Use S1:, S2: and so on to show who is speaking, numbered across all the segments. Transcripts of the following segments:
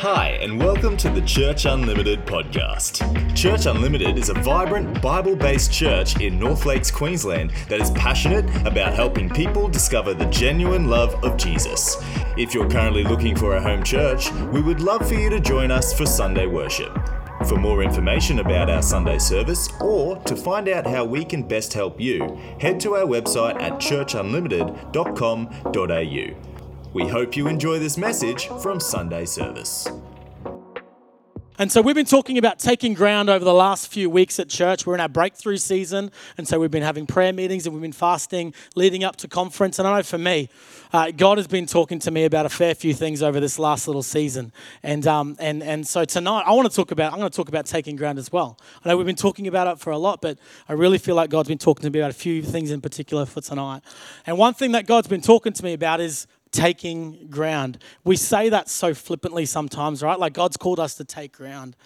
S1: Hi, and welcome to the Church Unlimited podcast. Church Unlimited is a vibrant, Bible based church in North Lakes, Queensland that is passionate about helping people discover the genuine love of Jesus. If you're currently looking for a home church, we would love for you to join us for Sunday worship. For more information about our Sunday service or to find out how we can best help you, head to our website at churchunlimited.com.au. We hope you enjoy this message from Sunday service.
S2: And so we've been talking about taking ground over the last few weeks at church. We're in our breakthrough season. And so we've been having prayer meetings and we've been fasting leading up to conference. And I know for me, uh, God has been talking to me about a fair few things over this last little season. And, um, and, and so tonight, I want to talk about, I'm going to talk about taking ground as well. I know we've been talking about it for a lot, but I really feel like God's been talking to me about a few things in particular for tonight. And one thing that God's been talking to me about is taking ground. We say that so flippantly sometimes, right? Like God's called us to take ground.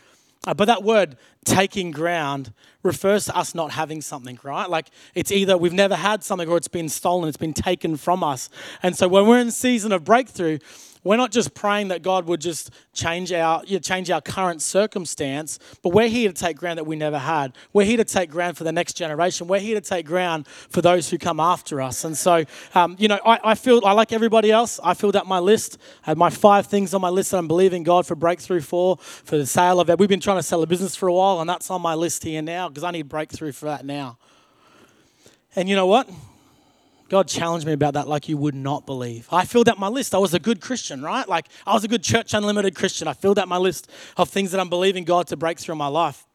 S2: Uh, but that word, taking ground, refers to us not having something, right? Like it's either we've never had something or it's been stolen, it's been taken from us. And so when we're in season of breakthrough, we're not just praying that God would just change our, you know, change our current circumstance, but we're here to take ground that we never had. We're here to take ground for the next generation. We're here to take ground for those who come after us. And so, um, you know, I, I feel I like everybody else. I filled out my list. I had my five things on my list that I'm believing God for breakthrough for, for the sale of it. We've been trying to sell a business for a while, and that's on my list here now because I need breakthrough for that now. And you know what? God challenged me about that like you would not believe. I filled out my list. I was a good Christian, right? Like I was a good church unlimited Christian. I filled out my list of things that I'm believing God to break through in my life.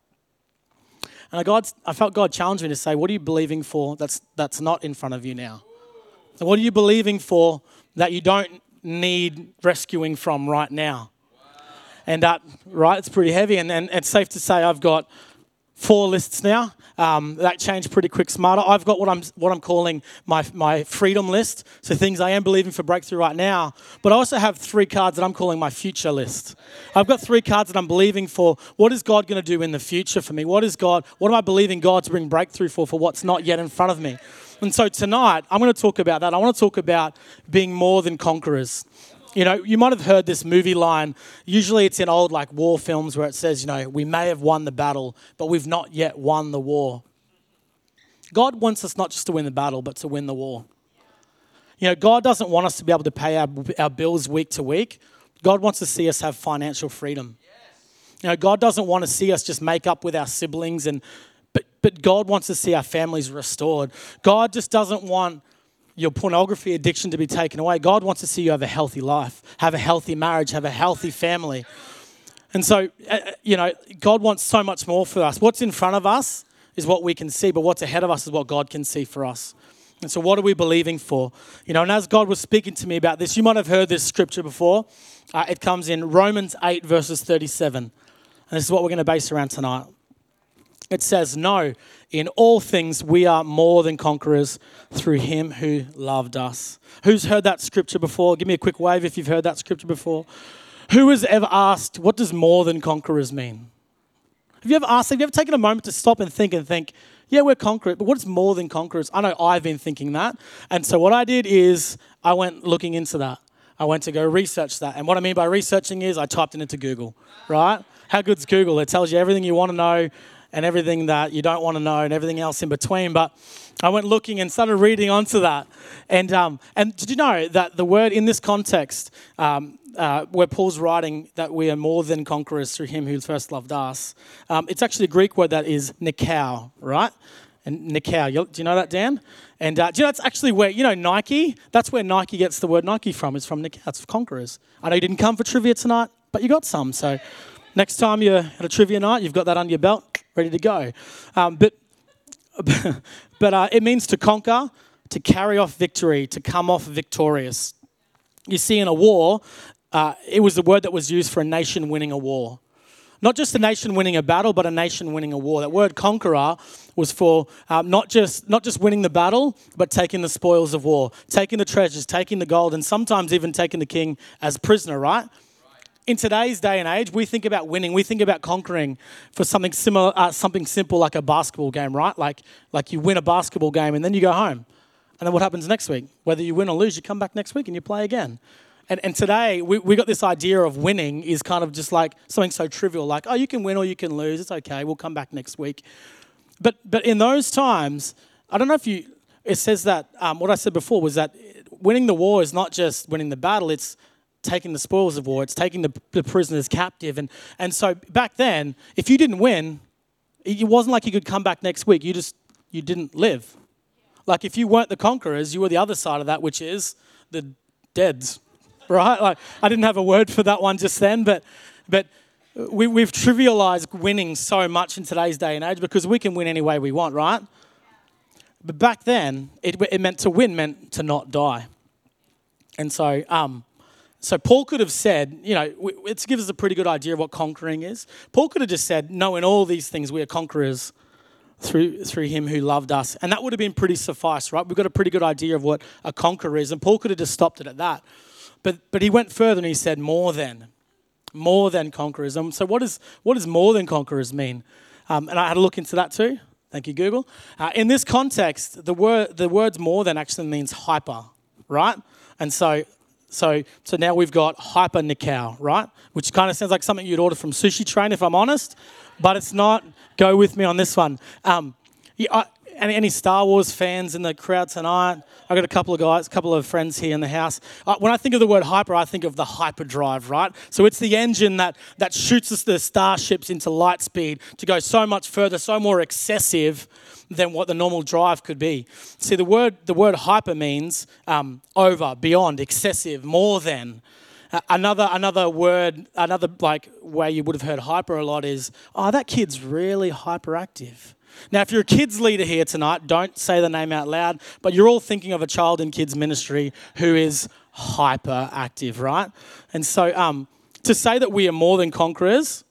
S2: And I, God, I felt God challenge me to say, what are you believing for that's, that's not in front of you now? What are you believing for that you don't need rescuing from right now? And uh, right, it's pretty heavy. And, and it's safe to say I've got four lists now. Um, that changed pretty quick, smarter. I've got what I'm what I'm calling my my freedom list. So things I am believing for breakthrough right now. But I also have three cards that I'm calling my future list. I've got three cards that I'm believing for. What is God going to do in the future for me? What is God? What am I believing God to bring breakthrough for? For what's not yet in front of me. And so tonight I'm going to talk about that. I want to talk about being more than conquerors. You know, you might have heard this movie line. Usually it's in old like war films where it says, you know, we may have won the battle, but we've not yet won the war. God wants us not just to win the battle, but to win the war. You know, God doesn't want us to be able to pay our, our bills week to week. God wants to see us have financial freedom. You know, God doesn't want to see us just make up with our siblings and but but God wants to see our families restored. God just doesn't want your pornography addiction to be taken away. God wants to see you have a healthy life, have a healthy marriage, have a healthy family. And so, uh, you know, God wants so much more for us. What's in front of us is what we can see, but what's ahead of us is what God can see for us. And so, what are we believing for? You know, and as God was speaking to me about this, you might have heard this scripture before. Uh, it comes in Romans 8, verses 37. And this is what we're going to base around tonight. It says, No, in all things we are more than conquerors through him who loved us. Who's heard that scripture before? Give me a quick wave if you've heard that scripture before. Who has ever asked, What does more than conquerors mean? Have you ever asked, have you ever taken a moment to stop and think and think, yeah, we're conquerors, but what's more than conquerors? I know I've been thinking that. And so what I did is I went looking into that. I went to go research that. And what I mean by researching is I typed it into Google, right? How good's Google? It tells you everything you want to know and everything that you don't want to know and everything else in between. But I went looking and started reading onto that. And, um, and did you know that the word in this context, um, uh, where Paul's writing that we are more than conquerors through him who first loved us, um, it's actually a Greek word that is nikao, right? And nikao, do you know that, Dan? And uh, do you know that's actually where, you know, Nike, that's where Nike gets the word Nike from, is from nikao, it's conquerors. I know you didn't come for trivia tonight, but you got some, so next time you're at a trivia night, you've got that under your belt, ready to go. Um, but but uh, it means to conquer, to carry off victory, to come off victorious. You see, in a war, uh, it was the word that was used for a nation winning a war. Not just a nation winning a battle, but a nation winning a war. That word conqueror was for um, not, just, not just winning the battle, but taking the spoils of war, taking the treasures, taking the gold, and sometimes even taking the king as prisoner, right? In today's day and age, we think about winning, we think about conquering for something similar, uh, something simple like a basketball game, right? Like, like you win a basketball game and then you go home. And then what happens next week? Whether you win or lose, you come back next week and you play again. And, and today, we, we got this idea of winning is kind of just like something so trivial, like, oh, you can win or you can lose. It's okay. We'll come back next week. But, but in those times, I don't know if you, it says that, um, what I said before was that winning the war is not just winning the battle, it's taking the spoils of war, it's taking the, the prisoners captive. And, and so back then, if you didn't win, it wasn't like you could come back next week. You just, you didn't live. Like if you weren't the conquerors, you were the other side of that, which is the deads, right? Like I didn't have a word for that one just then, but, but we, we've trivialized winning so much in today's day and age because we can win any way we want, right? But back then, it, it meant to win meant to not die. And so, um, so Paul could have said, you know, it gives us a pretty good idea of what conquering is. Paul could have just said, knowing all these things we are conquerors through, through him who loved us. And that would have been pretty suffice, right? We've got a pretty good idea of what a conqueror is. And Paul could have just stopped it at that. But, but he went further and he said, more than. More than conquerors. And so, what, is, what does more than conquerors mean? Um, and I had a look into that too. Thank you, Google. Uh, in this context, the, word, the words more than actually means hyper, right? And so, so, so now we've got hyper nikao, right? Which kind of sounds like something you'd order from Sushi Train, if I'm honest, but it's not. Go with me on this one. Um, yeah, I, any, any Star Wars fans in the crowd tonight? I've got a couple of guys, a couple of friends here in the house. Uh, when I think of the word hyper, I think of the hyperdrive, right? So it's the engine that, that shoots us, the starships into light speed to go so much further, so more excessive than what the normal drive could be. See, the word, the word hyper means um, over, beyond, excessive, more than. Uh, another, another word, another like way you would have heard hyper a lot is, oh, that kid's really hyperactive. Now, if you're a kids leader here tonight, don't say the name out loud, but you're all thinking of a child in kids ministry who is hyperactive, right? And so um, to say that we are more than conquerors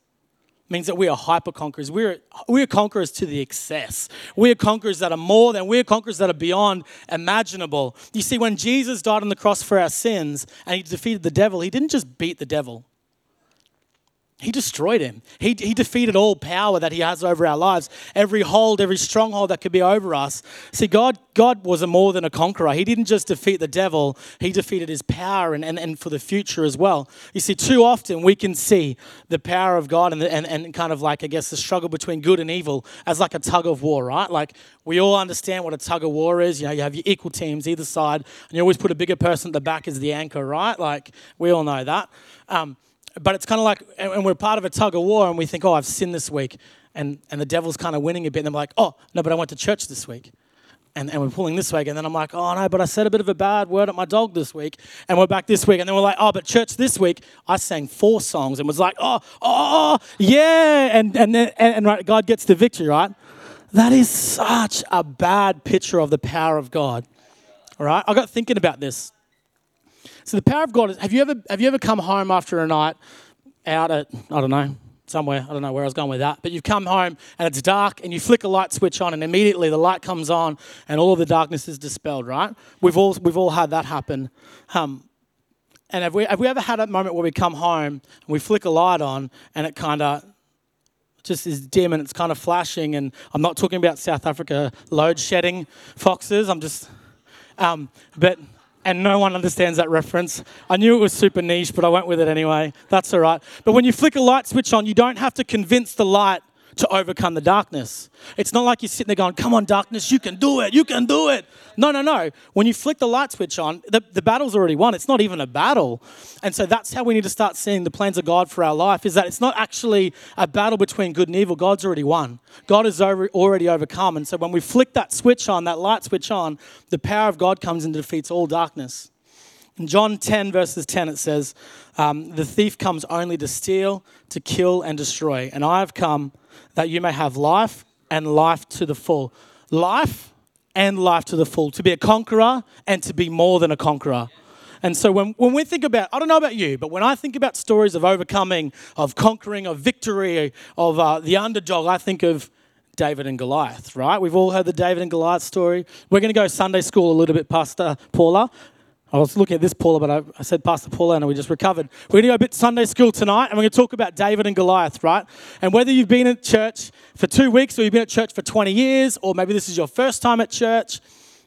S2: means that we are hyper conquerors. We're, we're conquerors to the excess. We're conquerors that are more than, we're conquerors that are beyond imaginable. You see, when Jesus died on the cross for our sins and he defeated the devil, he didn't just beat the devil, he destroyed him. He, he defeated all power that he has over our lives, every hold, every stronghold that could be over us. See, God, God was a more than a conqueror. He didn't just defeat the devil, he defeated his power and, and, and for the future as well. You see, too often we can see the power of God and, the, and, and kind of like, I guess, the struggle between good and evil as like a tug of war, right? Like, we all understand what a tug of war is. You know, you have your equal teams either side, and you always put a bigger person at the back as the anchor, right? Like, we all know that. Um, but it's kind of like, and we're part of a tug of war, and we think, oh, I've sinned this week, and, and the devil's kind of winning a bit, and I'm like, oh, no, but I went to church this week. And, and we're pulling this week, and then I'm like, oh no, but I said a bit of a bad word at my dog this week, and we're back this week, and then we're like, oh, but church this week, I sang four songs and was like, oh, oh, yeah, and and then and, and right, God gets the victory, right? That is such a bad picture of the power of God. All right, I got thinking about this. So the power of God is have you ever have you ever come home after a night out at I don't know, somewhere, I don't know where I was going with that, but you've come home and it's dark and you flick a light switch on and immediately the light comes on and all of the darkness is dispelled, right? We've all we've all had that happen. Um, and have we, have we ever had a moment where we come home and we flick a light on and it kind of just is dim and it's kind of flashing? And I'm not talking about South Africa load shedding foxes. I'm just, um, but and no one understands that reference. I knew it was super niche, but I went with it anyway. That's all right. But when you flick a light switch on, you don't have to convince the light to overcome the darkness. It's not like you're sitting there going, Come on, darkness, you can do it, you can do it. No, no, no. When you flick the light switch on, the, the battle's already won. It's not even a battle. And so that's how we need to start seeing the plans of God for our life is that it's not actually a battle between good and evil. God's already won. God has over, already overcome. And so when we flick that switch on, that light switch on, the power of God comes and defeats all darkness. In John 10, verses 10, it says, um, The thief comes only to steal, to kill, and destroy. And I have come that you may have life and life to the full. Life and life to the full. To be a conqueror and to be more than a conqueror. And so when, when we think about, I don't know about you, but when I think about stories of overcoming, of conquering, of victory, of uh, the underdog, I think of David and Goliath, right? We've all heard the David and Goliath story. We're going to go Sunday school a little bit, Pastor Paula. I was looking at this Paula, but I, I said Pastor Paula and we just recovered. We're going to go a bit Sunday school tonight and we're going to talk about David and Goliath, right? And whether you've been at church for two weeks or you've been at church for 20 years or maybe this is your first time at church,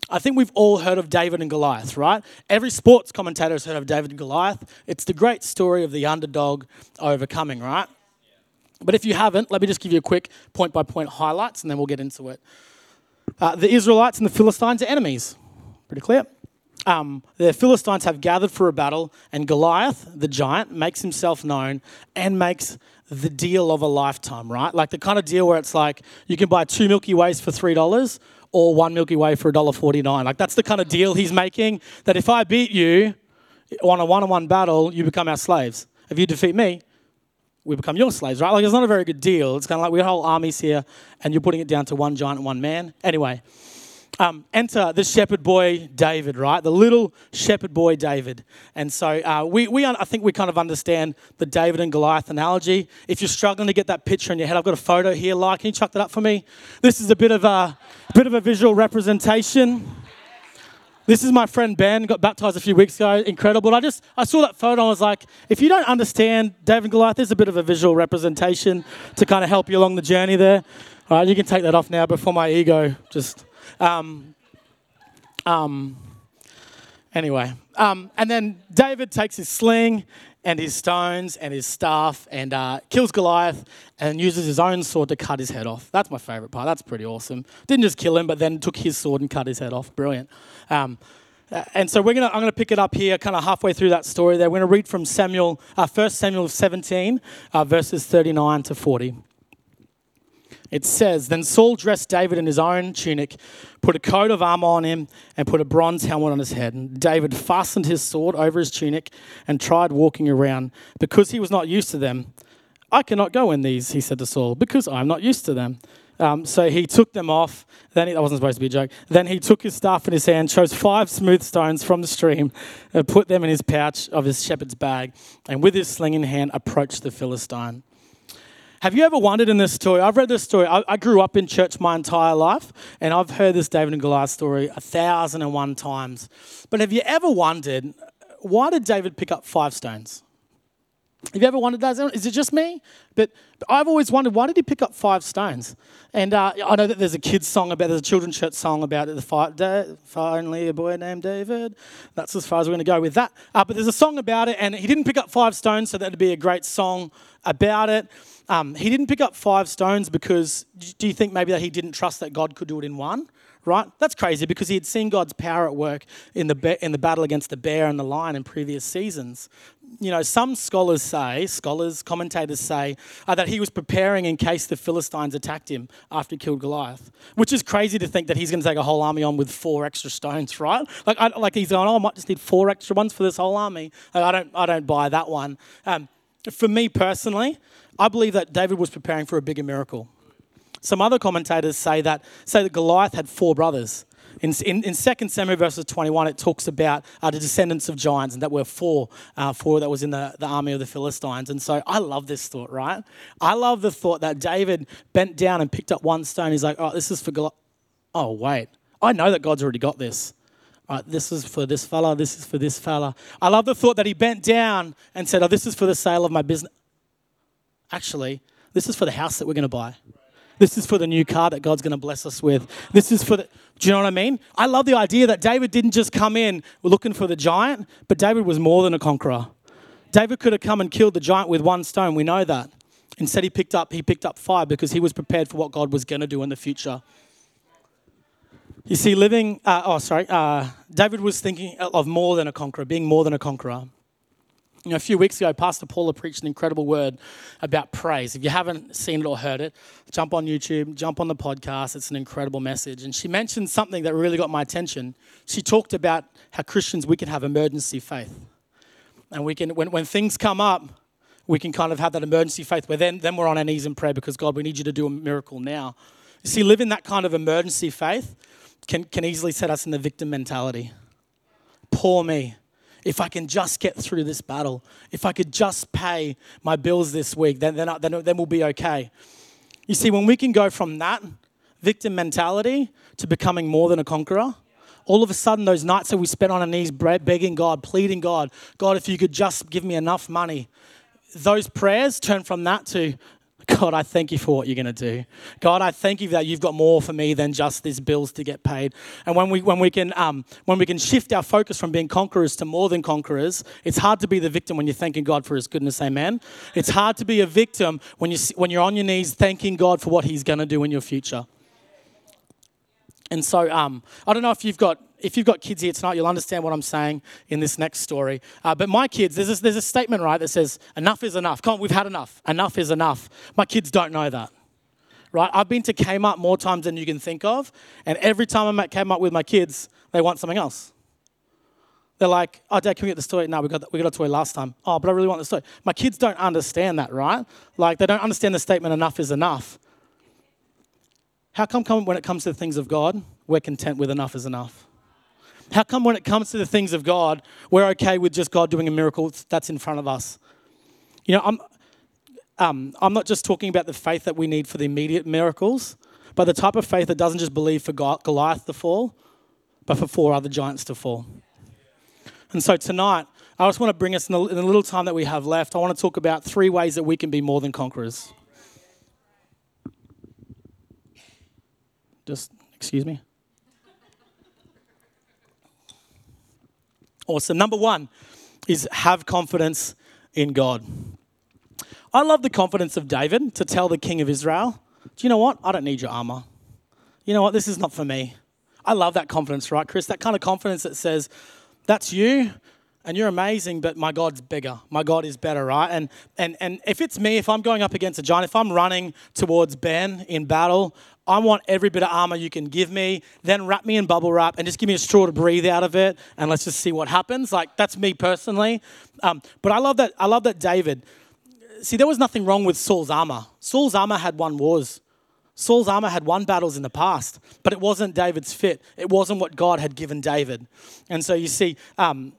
S2: I think we've all heard of David and Goliath, right? Every sports commentator has heard of David and Goliath. It's the great story of the underdog overcoming, right? But if you haven't, let me just give you a quick point by point highlights and then we'll get into it. Uh, the Israelites and the Philistines are enemies. Pretty clear? Um, the Philistines have gathered for a battle, and Goliath, the giant, makes himself known and makes the deal of a lifetime, right? Like the kind of deal where it's like you can buy two Milky Ways for $3 or one Milky Way for $1.49. Like that's the kind of deal he's making that if I beat you on a one on one battle, you become our slaves. If you defeat me, we become your slaves, right? Like it's not a very good deal. It's kind of like we have whole armies here and you're putting it down to one giant and one man. Anyway, um, enter the shepherd boy David, right? The little shepherd boy David. And so uh, we, we, I think we kind of understand the David and Goliath analogy. If you're struggling to get that picture in your head, I've got a photo here. Like, can you chuck that up for me? This is a bit of a, bit of a visual representation. This is my friend Ben, got baptized a few weeks ago. Incredible. I just I saw that photo and I was like, if you don't understand David and Goliath, there's a bit of a visual representation to kind of help you along the journey there. All right, you can take that off now before my ego just um, um, anyway, um, and then David takes his sling and his stones and his staff and uh, kills Goliath and uses his own sword to cut his head off. That's my favorite part. That's pretty awesome. Didn't just kill him, but then took his sword and cut his head off. Brilliant. Um, uh, and so we're gonna, I'm going to pick it up here, kind of halfway through that story there. We're going to read from Samuel, uh, 1 Samuel 17, uh, verses 39 to 40 it says, Then Saul dressed David in his own tunic, put a coat of armor on him, and put a bronze helmet on his head. And David fastened his sword over his tunic and tried walking around because he was not used to them. I cannot go in these, he said to Saul, because I'm not used to them. Um, so he took them off. Then he, that wasn't supposed to be a joke. Then he took his staff in his hand, chose five smooth stones from the stream, and put them in his pouch of his shepherd's bag, and with his sling in hand approached the Philistine. Have you ever wondered in this story? I've read this story. I, I, grew up in church my entire life, and I've heard this David and Goliath story a thousand and one times. But have you ever wondered why did David pick up five stones? Have you ever wondered that? Is it just me? But, I've always wondered why did he pick up five stones? And uh, I know that there's a kids' song about, there's a children's church song about it. The five, finally a boy named David. That's as far as we're going to go with that. Uh, but there's a song about it, and he didn't pick up five stones, so that'd be a great song about it. Um, he didn't pick up five stones because, do you think maybe that he didn't trust that God could do it in one? Right? That's crazy because he had seen God's power at work in the, be- in the battle against the bear and the lion in previous seasons. You know, some scholars say, scholars, commentators say, uh, that he was preparing in case the Philistines attacked him after he killed Goliath, which is crazy to think that he's going to take a whole army on with four extra stones, right? Like, I, like he's going, oh, I might just need four extra ones for this whole army. Like, I, don't, I don't buy that one. Um, for me personally, I believe that David was preparing for a bigger miracle. Some other commentators say that say that Goliath had four brothers. In, in, in 2 Samuel verses 21, it talks about uh, the descendants of giants, and that were four, uh, four that was in the, the army of the Philistines. And so I love this thought, right? I love the thought that David bent down and picked up one stone. He's like, oh, this is for Goliath. Oh, wait. I know that God's already got this. Right, this is for this fella, this is for this fella. I love the thought that he bent down and said, Oh, this is for the sale of my business. Actually, this is for the house that we're going to buy. This is for the new car that God's going to bless us with. This is for the. Do you know what I mean? I love the idea that David didn't just come in looking for the giant, but David was more than a conqueror. David could have come and killed the giant with one stone. We know that. Instead, he picked up he picked up five because he was prepared for what God was going to do in the future. You see, living. Uh, oh, sorry. Uh, David was thinking of more than a conqueror, being more than a conqueror. You know, a few weeks ago, Pastor Paula preached an incredible word about praise. If you haven't seen it or heard it, jump on YouTube, jump on the podcast. It's an incredible message. And she mentioned something that really got my attention. She talked about how Christians, we can have emergency faith. And we can, when, when things come up, we can kind of have that emergency faith where then, then we're on our knees in prayer because, God, we need you to do a miracle now. You see, living that kind of emergency faith can, can easily set us in the victim mentality. Poor me if I can just get through this battle, if I could just pay my bills this week, then, then, then, then we'll be okay. You see, when we can go from that victim mentality to becoming more than a conqueror, all of a sudden, those nights that we spent on our knees begging God, pleading God, God, if you could just give me enough money, those prayers turn from that to, God, I thank you for what you're going to do. God, I thank you that you've got more for me than just these bills to get paid. And when we, when we, can, um, when we can shift our focus from being conquerors to more than conquerors, it's hard to be the victim when you're thanking God for his goodness. Amen. It's hard to be a victim when, you, when you're on your knees thanking God for what he's going to do in your future. And so um, I don't know if you've got if you've got kids here tonight, you'll understand what I'm saying in this next story. Uh, but my kids, there's there's a statement, right, that says, enough is enough. Come on, we've had enough. Enough is enough. My kids don't know that. Right? I've been to Kmart more times than you can think of, and every time I'm at Kmart with my kids, they want something else. They're like, oh, Dad, can we get this toy? No, we got, we got a toy last time. Oh, but I really want this toy. My kids don't understand that, right? Like, they don't understand the statement, enough is enough. How come, come when it comes to the things of God, we're content with enough is enough? How come when it comes to the things of God, we're okay with just God doing a miracle that's in front of us? You know, I'm, um, I'm not just talking about the faith that we need for the immediate miracles, but the type of faith that doesn't just believe for Goliath to fall, but for four other giants to fall. And so tonight, I just want to bring us in the, in the little time that we have left, I want to talk about three ways that we can be more than conquerors. Just excuse me. Awesome. Number one is have confidence in God. I love the confidence of David to tell the king of Israel, Do you know what? I don't need your armor. You know what? This is not for me. I love that confidence, right, Chris? That kind of confidence that says, That's you and you're amazing, but my God's bigger. My God is better, right? And and and if it's me, if I'm going up against a giant, if I'm running towards Ben in battle, I want every bit of armor you can give me, then wrap me in bubble wrap and just give me a straw to breathe out of it, and let's just see what happens. Like that's me personally. Um, but I love that. I love that David. See, there was nothing wrong with Saul's armor. Saul's armor had won wars. Saul's armor had won battles in the past, but it wasn't David's fit. It wasn't what God had given David. And so you see, um,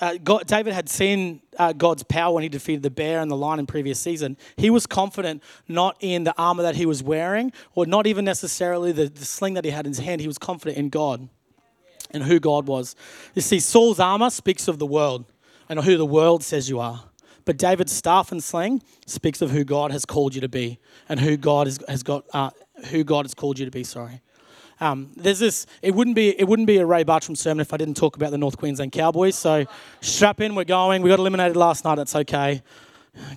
S2: uh, God, David had seen uh, God's power when he defeated the bear and the lion in previous season. He was confident not in the armor that he was wearing, or not even necessarily the, the sling that he had in his hand. He was confident in God and who God was. You see, Saul's armor speaks of the world and who the world says you are. But David's staff and sling speaks of who God has called you to be and who God has, has got, uh, who God has called you to be. Sorry. Um, there's this. It wouldn't be. It wouldn't be a Ray Bartram sermon if I didn't talk about the North Queensland Cowboys. So strap in. We're going. We got eliminated last night. It's okay.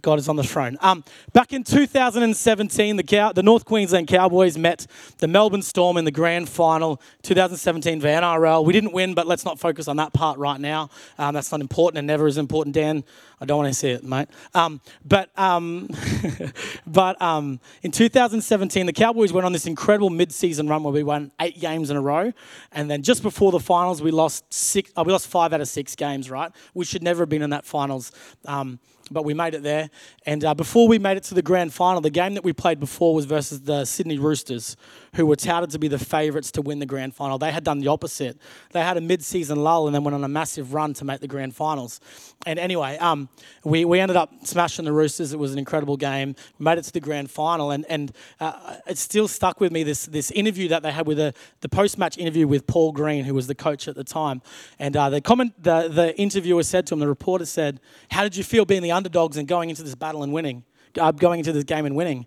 S2: God is on the throne. Um, back in 2017, the, Cow- the North Queensland Cowboys met the Melbourne Storm in the grand final, 2017 for NRL. We didn't win, but let's not focus on that part right now. Um, that's not important and never is important, Dan. I don't want to see it, mate. Um, but um, but um, in 2017, the Cowboys went on this incredible mid-season run where we won eight games in a row, and then just before the finals, we lost six. Uh, we lost five out of six games. Right, we should never have been in that finals. But we made it there. And uh, before we made it to the grand final, the game that we played before was versus the Sydney Roosters, who were touted to be the favourites to win the grand final. They had done the opposite. They had a mid-season lull and then went on a massive run to make the grand finals. And anyway, um, we, we ended up smashing the Roosters. It was an incredible game. We made it to the grand final, and, and uh, it still stuck with me this, this interview that they had with the, the post-match interview with Paul Green, who was the coach at the time. And uh, the, comment, the, the interviewer said to him, the reporter said, how did you feel being the underdogs and going into this battle and winning? Uh, going into this game and winning.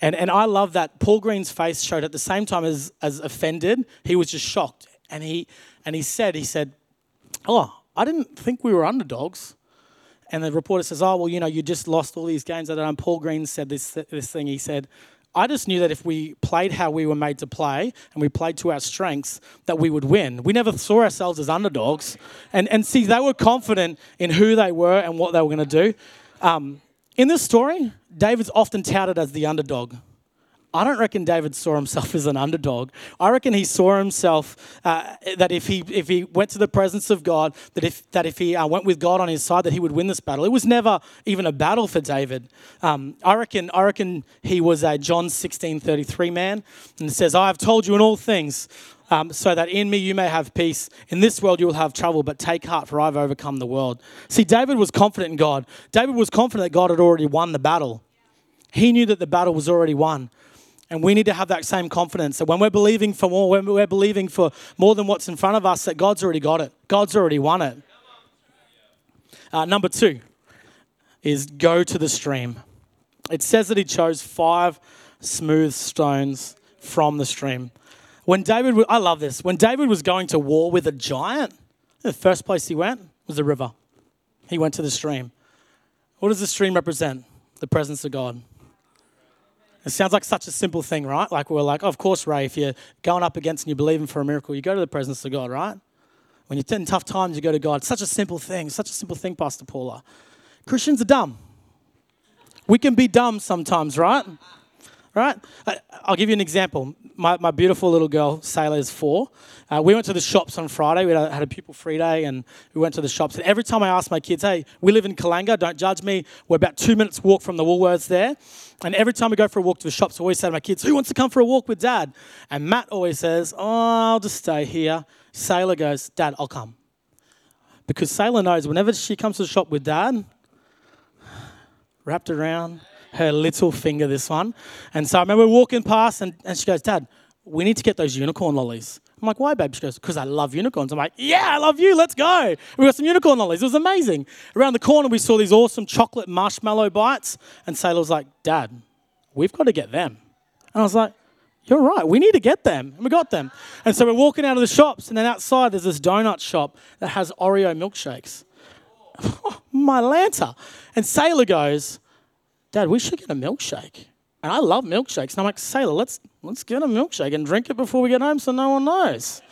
S2: And, and I love that Paul Green's face showed at the same time as, as offended, he was just shocked. And he, and he said, he said, oh, I didn't think we were underdogs. And the reporter says, oh, well, you know, you just lost all these games. And Paul Green said this, this thing. He said, I just knew that if we played how we were made to play and we played to our strengths, that we would win. We never saw ourselves as underdogs. And, and see, they were confident in who they were and what they were going to do. Um, in this story, David's often touted as the underdog. I don't reckon David saw himself as an underdog. I reckon he saw himself uh, that if he if he went to the presence of God, that if that if he uh, went with God on his side, that he would win this battle. It was never even a battle for David. Um, I reckon I reckon he was a John sixteen thirty three man, and says, "I have told you in all things." Um, so that in me you may have peace. In this world you will have trouble, but take heart, for I've overcome the world. See, David was confident in God. David was confident that God had already won the battle. He knew that the battle was already won. And we need to have that same confidence that when we're believing for more, when we're believing for more than what's in front of us, that God's already got it. God's already won it. Uh, number two is go to the stream. It says that he chose five smooth stones from the stream. When David, I love this. When David was going to war with a giant, the first place he went was the river. He went to the stream. What does the stream represent? The presence of God. It sounds like such a simple thing, right? Like we're like, oh, of course, Ray, if you're going up against and you're believing for a miracle, you go to the presence of God, right? When you're in tough times, you go to God. Such a simple thing, such a simple thing, Pastor Paula. Christians are dumb. We can be dumb sometimes, right? Right? I'll give you an example. My, my beautiful little girl, Sailor, is four. Uh, we went to the shops on Friday. We had a pupil free day and we went to the shops. And every time I ask my kids, hey, we live in Kallangur, don't judge me. We're about two minutes walk from the Woolworths there. And every time we go for a walk to the shops, I always say to my kids, who wants to come for a walk with dad? And Matt always says, oh, I'll just stay here. Sailor goes, Dad, I'll come. Because Sailor knows whenever she comes to the shop with dad, wrapped around her little finger, this one. And so I remember walking past and, and she goes, Dad, we need to get those unicorn lollies. I'm like, why, babe? She goes, because I love unicorns. I'm like, yeah, I love you. Let's go. We got some unicorn lollies. It was amazing. Around the corner, we saw these awesome chocolate marshmallow bites. And Sailor was like, Dad, we've got to get them. And I was like, you're right. We need to get them. And we got them. And so we're walking out of the shops, and then outside there's this donut shop that has Oreo milkshakes. My Lanta. And Sailor goes, Dad, we should get a milkshake. And I love milkshakes. And I'm like, Sailor, let's, let's get a milkshake and drink it before we get home so no one knows.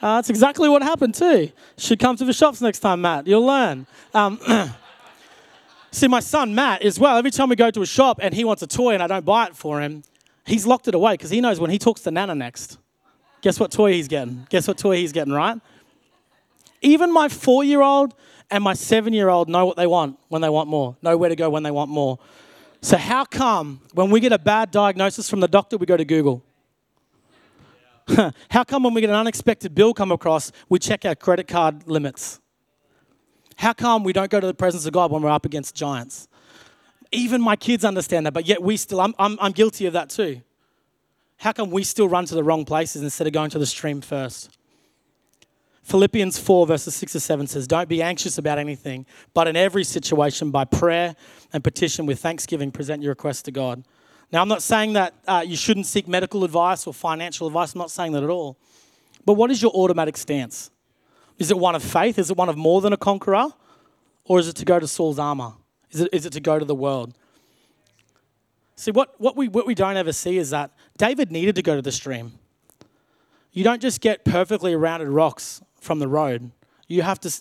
S2: Uh, that's exactly what happened too. Should come to the shops next time, Matt. You'll learn. Um, see, my son Matt as well. Every time we go to a shop and he wants a toy and I don't buy it for him, he's locked it away because he knows when he talks to Nana next, guess what toy he's getting? Guess what toy he's getting, right? Even my four year old and my seven year old know what they want when they want more, know where to go when they want more. So, how come when we get a bad diagnosis from the doctor, we go to Google? how come when we get an unexpected bill come across, we check our credit card limits? How come we don't go to the presence of God when we're up against giants? Even my kids understand that, but yet we still, I'm, I'm, I'm guilty of that too. How come we still run to the wrong places instead of going to the stream first? Philippians 4, verses 6 to 7 says, Don't be anxious about anything, but in every situation, by prayer and petition with thanksgiving, present your requests to God. Now, I'm not saying that uh, you shouldn't seek medical advice or financial advice. I'm not saying that at all. But what is your automatic stance? Is it one of faith? Is it one of more than a conqueror? Or is it to go to Saul's armor? Is it, is it to go to the world? See, what, what, we, what we don't ever see is that David needed to go to the stream. You don't just get perfectly rounded rocks from the road. You have to,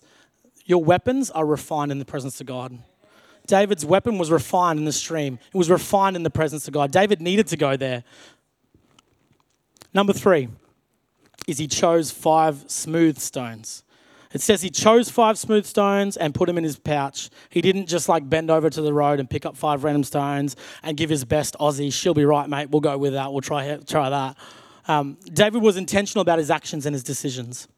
S2: your weapons are refined in the presence of God. David's weapon was refined in the stream, it was refined in the presence of God. David needed to go there. Number three is he chose five smooth stones. It says he chose five smooth stones and put them in his pouch. He didn't just like bend over to the road and pick up five random stones and give his best Aussie. She'll be right, mate. We'll go with that. We'll try try that. Um, David was intentional about his actions and his decisions.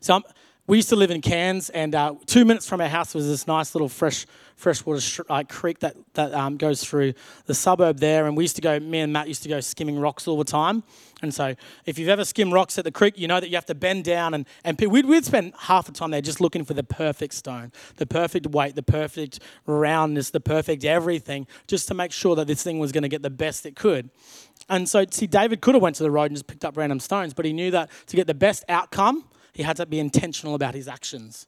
S2: So I'm, we used to live in Cairns, and uh, two minutes from our house was this nice little fresh freshwater sh- uh, creek that that um, goes through the suburb there. And we used to go. Me and Matt used to go skimming rocks all the time. And so, if you've ever skimmed rocks at the creek, you know that you have to bend down and and we'd, we'd spend half the time there just looking for the perfect stone, the perfect weight, the perfect roundness, the perfect everything, just to make sure that this thing was going to get the best it could. And so, see, David could have went to the road and just picked up random stones, but he knew that to get the best outcome he had to be intentional about his actions.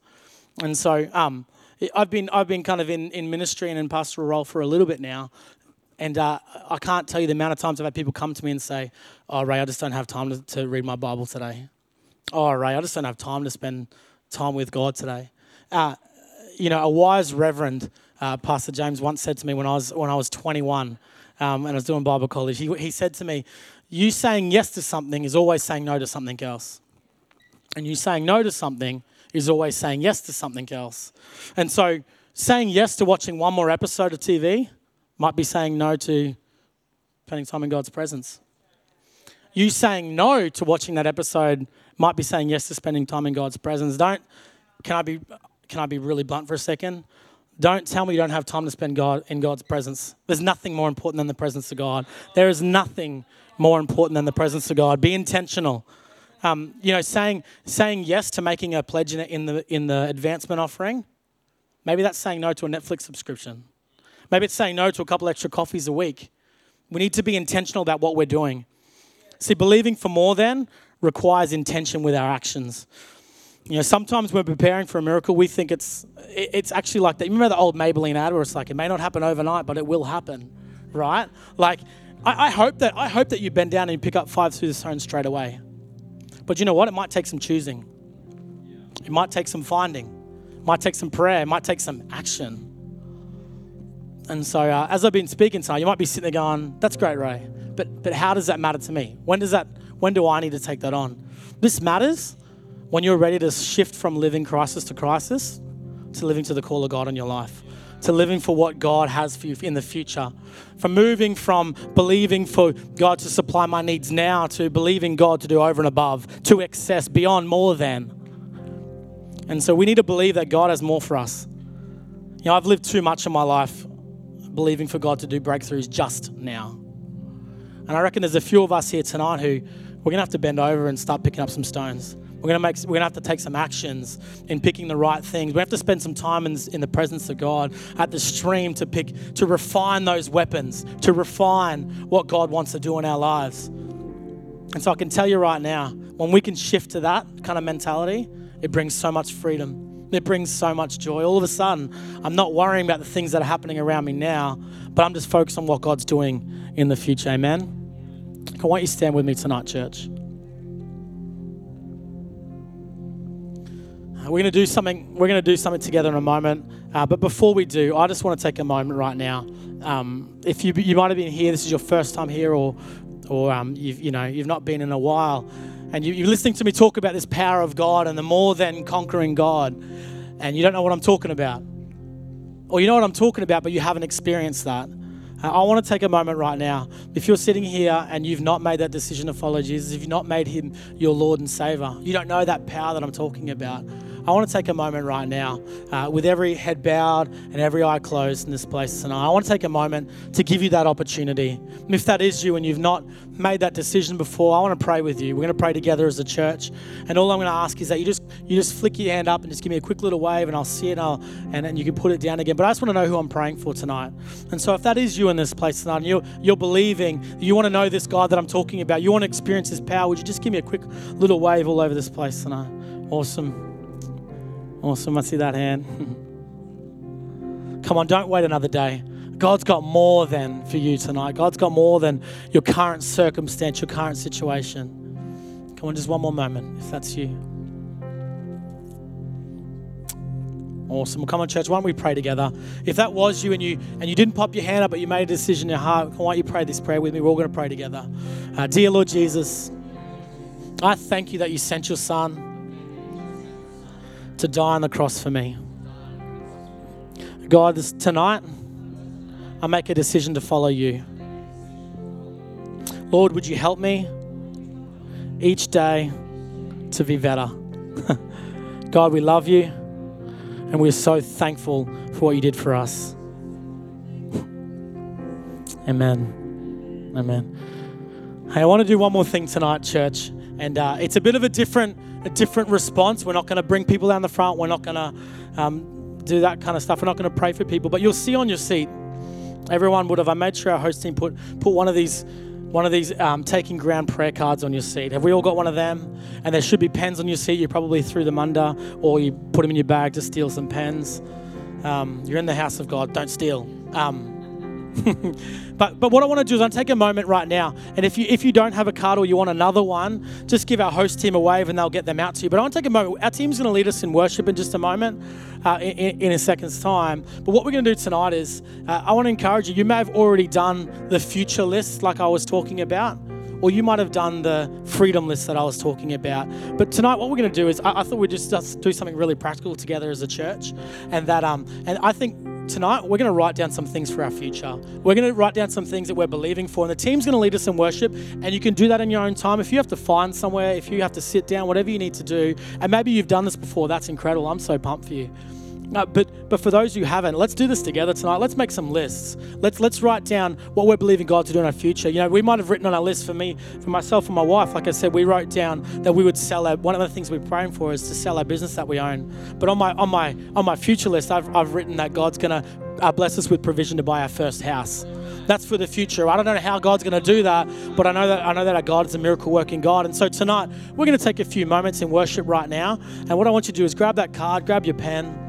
S2: And so um, I've been I've been kind of in, in ministry and in pastoral role for a little bit now, and uh, I can't tell you the amount of times I've had people come to me and say, "Oh Ray, I just don't have time to, to read my Bible today." "Oh Ray, I just don't have time to spend time with God today." Uh, you know, a wise reverend, uh, Pastor James, once said to me when I was when I was 21 um, and I was doing Bible college. He, he said to me, "You saying yes to something is always saying no to something else." And you saying no to something is always saying yes to something else. And so saying yes to watching one more episode of TV might be saying no to spending time in God's presence. You saying no to watching that episode might be saying yes to spending time in God's presence. Don't can I be can I be really blunt for a second? Don't tell me you don't have time to spend God in God's presence. There's nothing more important than the presence of God. There is nothing more important than the presence of God. Be intentional. Um, you know, saying saying yes to making a pledge in, the in the advancement offering, maybe that's saying no to a Netflix subscription. Maybe it's saying no to a couple extra coffees a week. We need to be intentional about what we're doing. See, believing for more then requires intention with our actions. You know, sometimes when preparing for a miracle, we think it's it's actually like that. You remember the old Maybelline ad where it's like it may not happen overnight, but it will happen, right? Like, I, I hope that I hope that you bend down and you pick up five through the stone straight away. But you know what? It might take some choosing. It might take some finding. It might take some prayer. It might take some action. And so, uh, as I've been speaking tonight, you might be sitting there going, "That's great, Ray." But but how does that matter to me? When does that? When do I need to take that on? This matters when you're ready to shift from living crisis to crisis to living to the call of God in your life, to living for what God has for you in the future, from moving from believing for God to supply my needs now to believing God to do over and above, to excess, beyond, more than. And so we need to believe that God has more for us. You know, I've lived too much of my life believing for God to do breakthroughs just now. And I reckon there's a few of us here tonight who we're going to have to bend over and start picking up some stones. We're gonna make. We're gonna have to take some actions in picking the right things. We have to spend some time in, in the presence of God at the stream to pick, to refine those weapons, to refine what God wants to do in our lives. And so I can tell you right now, when we can shift to that kind of mentality, it brings so much freedom. It brings so much joy. All of a sudden, I'm not worrying about the things that are happening around me now, but I'm just focused on what God's doing in the future. Amen. I want you to stand with me tonight, church. We're going to do something. We're going to do something together in a moment. Uh, but before we do, I just want to take a moment right now. Um, if you you might have been here, this is your first time here, or or um, you've you know you've not been in a while, and you, you're listening to me talk about this power of God and the more than conquering God, and you don't know what I'm talking about, or you know what I'm talking about, but you haven't experienced that. Uh, I want to take a moment right now. If you're sitting here and you've not made that decision to follow Jesus, if you've not made him your Lord and Savior, you don't know that power that I'm talking about. I want to take a moment right now, uh, with every head bowed and every eye closed in this place tonight. I want to take a moment to give you that opportunity. And if that is you and you've not made that decision before, I want to pray with you. We're going to pray together as a church. And all I'm going to ask is that you just you just flick your hand up and just give me a quick little wave, and I'll see it, and, I'll, and, and you can put it down again. But I just want to know who I'm praying for tonight. And so if that is you in this place tonight, and you're, you're believing, you want to know this God that I'm talking about, you want to experience His power, would you just give me a quick little wave all over this place tonight? Awesome. Awesome. I see that hand. Come on, don't wait another day. God's got more than for you tonight. God's got more than your current circumstance, your current situation. Come on, just one more moment if that's you. Awesome. Well, come on, church. Why don't we pray together? If that was you and you and you didn't pop your hand up, but you made a decision in your heart, why don't you pray this prayer with me? We're all going to pray together. Uh, dear Lord Jesus, I thank you that you sent your Son to die on the cross for me. God, tonight, I make a decision to follow you. Lord, would you help me each day to be better? God, we love you and we're so thankful for what you did for us. Amen. Amen. Hey, I want to do one more thing tonight, church, and uh, it's a bit of a different a different response. We're not going to bring people down the front. We're not going to um, do that kind of stuff. We're not going to pray for people. But you'll see on your seat, everyone would have. I made sure our host team put put one of these one of these um, taking ground prayer cards on your seat. Have we all got one of them? And there should be pens on your seat. You probably threw them under, or you put them in your bag to steal some pens. Um, you're in the house of God. Don't steal. Um, but but what I want to do is I take a moment right now, and if you if you don't have a card or you want another one, just give our host team a wave and they'll get them out to you. But I want to take a moment. Our team's going to lead us in worship in just a moment, uh, in, in, a second's time. But what we're going to do tonight is uh, I want to encourage you. You may have already done the future list, like I was talking about or you might have done the freedom list that I was talking about. But tonight, what we're going to do is I, I thought we'd just, just, do something really practical together as a church, and that um, and I think tonight we're going to write down some things for our future. We're going to write down some things that we're believing for, and the team's going to lead us in worship. And you can do that in your own time. If you have to find somewhere, if you have to sit down, whatever you need to do, and maybe you've done this before, that's incredible. I'm so pumped for you. But but for those who haven't, let's do this together tonight. Let's make some lists. Let's let's write down what we're believing God to do in our future. You know, we might have written on our list for me, for myself and my wife. Like I said, we wrote down that we would sell our. One of the things we're praying for is to sell our business that we own. But on my on my on my future list, I've I've written that God's gonna uh, bless us with provision to buy our first house. That's for the future. I don't know how God's going to do that, but I know that I know that our God is a miracle working God. And so tonight we're going to take a few moments in worship right now. And what I want you to do is grab that card, grab your pen,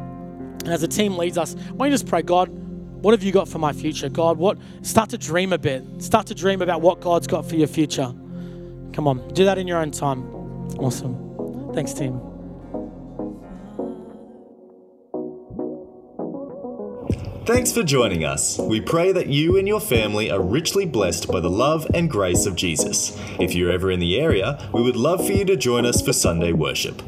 S2: and as the team leads us, why don't you just pray, God, what have you got for my future? God, what start to dream a bit. Start to dream about what God's got for your future. Come on, do that in your own time. Awesome. Thanks, team.
S1: Thanks for joining us. We pray that you and your family are richly blessed by the love and grace of Jesus. If you're ever in the area, we would love for you to join us for Sunday worship.